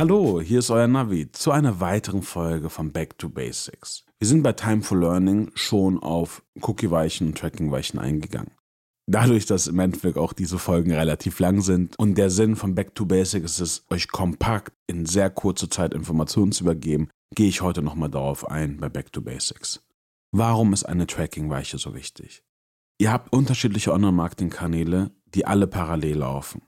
Hallo, hier ist euer Navi zu einer weiteren Folge von Back to Basics. Wir sind bei Time for Learning schon auf Cookie-Weichen und Tracking-Weichen eingegangen. Dadurch, dass im Endeffekt auch diese Folgen relativ lang sind und der Sinn von Back to Basics ist es, euch kompakt in sehr kurzer Zeit Informationen zu übergeben, gehe ich heute nochmal darauf ein bei Back to Basics. Warum ist eine Tracking-Weiche so wichtig? Ihr habt unterschiedliche Online-Marketing-Kanäle, die alle parallel laufen.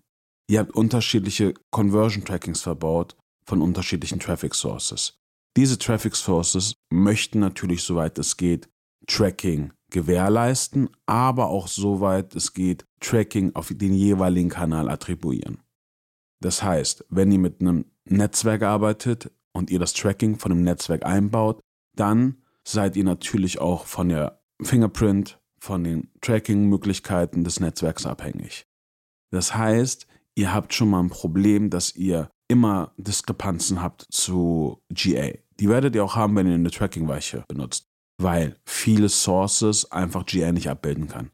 Ihr habt unterschiedliche Conversion-Trackings verbaut von unterschiedlichen Traffic Sources. Diese Traffic Sources möchten natürlich, soweit es geht, Tracking gewährleisten, aber auch soweit es geht, Tracking auf den jeweiligen Kanal attribuieren. Das heißt, wenn ihr mit einem Netzwerk arbeitet und ihr das Tracking von dem Netzwerk einbaut, dann seid ihr natürlich auch von der Fingerprint, von den Tracking-Möglichkeiten des Netzwerks abhängig. Das heißt, ihr habt schon mal ein Problem, dass ihr immer Diskrepanzen habt zu GA. Die werdet ihr auch haben, wenn ihr eine Tracking-Weiche benutzt, weil viele Sources einfach GA nicht abbilden kann.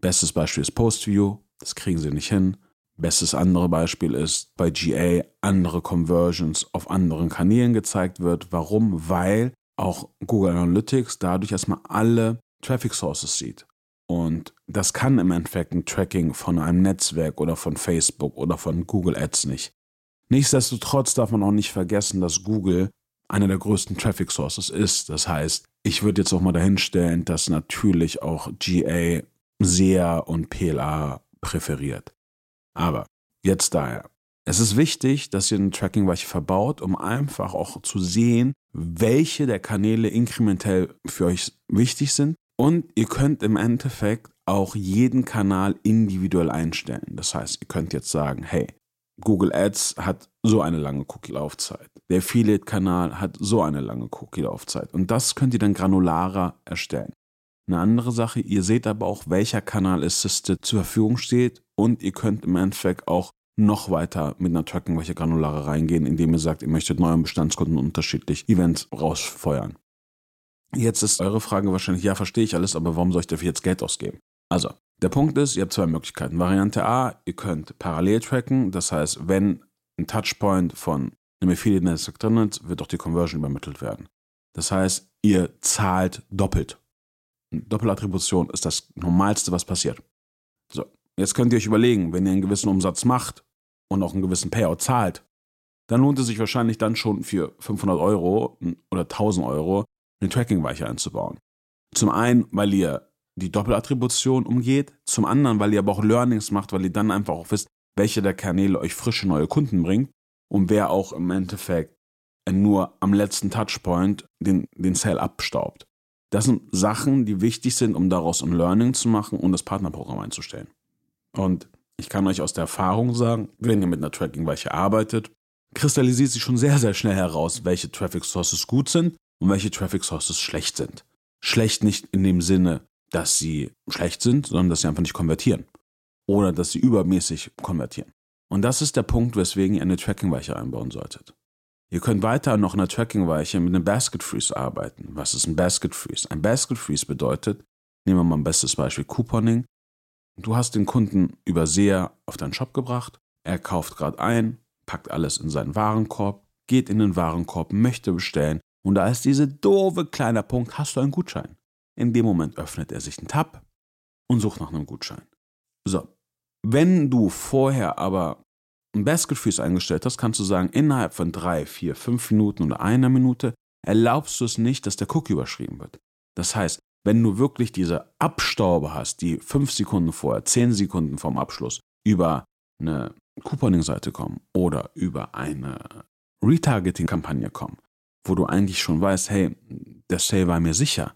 Bestes Beispiel ist Postview, das kriegen sie nicht hin. Bestes andere Beispiel ist bei GA andere Conversions auf anderen Kanälen gezeigt wird. Warum? Weil auch Google Analytics dadurch erstmal alle Traffic Sources sieht. Und das kann im Endeffekt ein Tracking von einem Netzwerk oder von Facebook oder von Google Ads nicht. Nichtsdestotrotz darf man auch nicht vergessen, dass Google einer der größten Traffic Sources ist. Das heißt, ich würde jetzt auch mal dahinstellen, dass natürlich auch GA SEA und PLA präferiert. Aber jetzt daher. Es ist wichtig, dass ihr eine Tracking-Weiche verbaut, um einfach auch zu sehen, welche der Kanäle inkrementell für euch wichtig sind und ihr könnt im Endeffekt auch jeden Kanal individuell einstellen. Das heißt, ihr könnt jetzt sagen, hey, Google Ads hat so eine lange Cookie-Laufzeit. Der Affiliate-Kanal hat so eine lange Cookie-Laufzeit. Und das könnt ihr dann granularer erstellen. Eine andere Sache, ihr seht aber auch, welcher Kanal Assisted zur Verfügung steht und ihr könnt im Endeffekt auch noch weiter mit einer Tracking, welche granulare reingehen, indem ihr sagt, ihr möchtet neuen Bestandskunden unterschiedlich Events rausfeuern. Jetzt ist eure Frage wahrscheinlich, ja, verstehe ich alles, aber warum soll ich dafür jetzt Geld ausgeben? Also, der Punkt ist, ihr habt zwei Möglichkeiten. Variante A, ihr könnt parallel tracken, das heißt, wenn ein Touchpoint von einem Affiliate Netzwerk drin ist, wird auch die Conversion übermittelt werden. Das heißt, ihr zahlt doppelt. Doppelattribution ist das Normalste, was passiert. So, jetzt könnt ihr euch überlegen, wenn ihr einen gewissen Umsatz macht und auch einen gewissen Payout zahlt, dann lohnt es sich wahrscheinlich dann schon für 500 Euro oder 1000 Euro eine Tracking-Weiche einzubauen. Zum einen, weil ihr die Doppelattribution umgeht, zum anderen, weil ihr aber auch Learnings macht, weil ihr dann einfach auch wisst, welche der Kanäle euch frische neue Kunden bringt und wer auch im Endeffekt nur am letzten Touchpoint den, den Sale abstaubt. Das sind Sachen, die wichtig sind, um daraus ein Learning zu machen und das Partnerprogramm einzustellen. Und ich kann euch aus der Erfahrung sagen, wenn ihr mit einer Tracking-Weiche arbeitet, kristallisiert sich schon sehr, sehr schnell heraus, welche Traffic Sources gut sind und welche Traffic Sources schlecht sind. Schlecht nicht in dem Sinne, dass sie schlecht sind, sondern dass sie einfach nicht konvertieren. Oder dass sie übermäßig konvertieren. Und das ist der Punkt, weswegen ihr eine Tracking-Weiche einbauen solltet. Ihr könnt weiter noch in der Tracking-Weiche mit einem Basket Freeze arbeiten. Was ist ein Basket Freeze? Ein Basket Freeze bedeutet, nehmen wir mal ein bestes Beispiel Couponing. Du hast den Kunden über SEA auf deinen Shop gebracht. Er kauft gerade ein, packt alles in seinen Warenkorb, geht in den Warenkorb, möchte bestellen und da ist diese doofe kleine Punkt, hast du einen Gutschein? In dem Moment öffnet er sich einen Tab und sucht nach einem Gutschein. So, wenn du vorher aber ein Basket Freeze eingestellt hast, kannst du sagen, innerhalb von drei, vier, fünf Minuten oder einer Minute erlaubst du es nicht, dass der Cookie überschrieben wird. Das heißt, wenn du wirklich diese Abstaube hast, die fünf Sekunden vorher, zehn Sekunden vorm Abschluss über eine Couponing-Seite kommen oder über eine Retargeting-Kampagne kommen, wo du eigentlich schon weißt, hey, der Sale war mir sicher,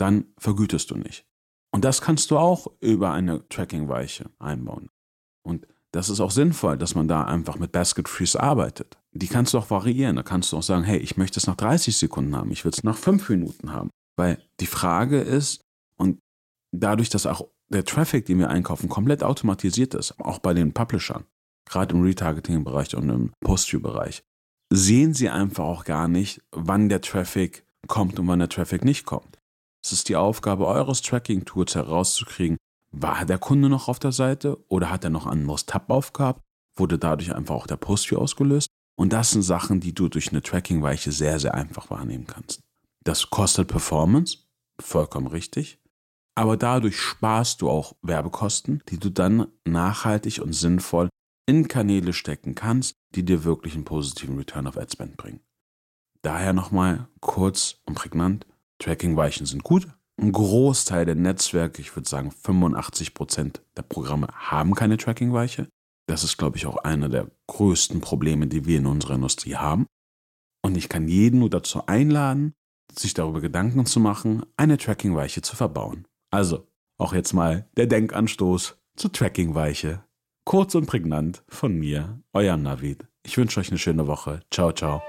dann vergütest du nicht. Und das kannst du auch über eine Tracking-Weiche einbauen. Und das ist auch sinnvoll, dass man da einfach mit Basket Freeze arbeitet. Die kannst du auch variieren. Da kannst du auch sagen, hey, ich möchte es nach 30 Sekunden haben, ich will es nach 5 Minuten haben. Weil die Frage ist, und dadurch, dass auch der Traffic, den wir einkaufen, komplett automatisiert ist, auch bei den Publishern, gerade im Retargeting-Bereich und im Post-View-Bereich, sehen sie einfach auch gar nicht, wann der Traffic kommt und wann der Traffic nicht kommt. Es ist die Aufgabe eures Tracking-Tools herauszukriegen, war der Kunde noch auf der Seite oder hat er noch ein anderes Tab aufgehabt? Wurde dadurch einfach auch der Postview ausgelöst? Und das sind Sachen, die du durch eine Tracking-Weiche sehr, sehr einfach wahrnehmen kannst. Das kostet Performance, vollkommen richtig. Aber dadurch sparst du auch Werbekosten, die du dann nachhaltig und sinnvoll in Kanäle stecken kannst, die dir wirklich einen positiven Return of Ad Spend bringen. Daher nochmal kurz und prägnant, Tracking-Weichen sind gut. Ein Großteil der Netzwerke, ich würde sagen 85 Prozent der Programme haben keine Tracking-Weiche. Das ist, glaube ich, auch einer der größten Probleme, die wir in unserer Industrie haben. Und ich kann jeden nur dazu einladen, sich darüber Gedanken zu machen, eine Tracking-Weiche zu verbauen. Also, auch jetzt mal der Denkanstoß zur Tracking-Weiche. Kurz und prägnant von mir, euer Navid. Ich wünsche euch eine schöne Woche. Ciao, ciao.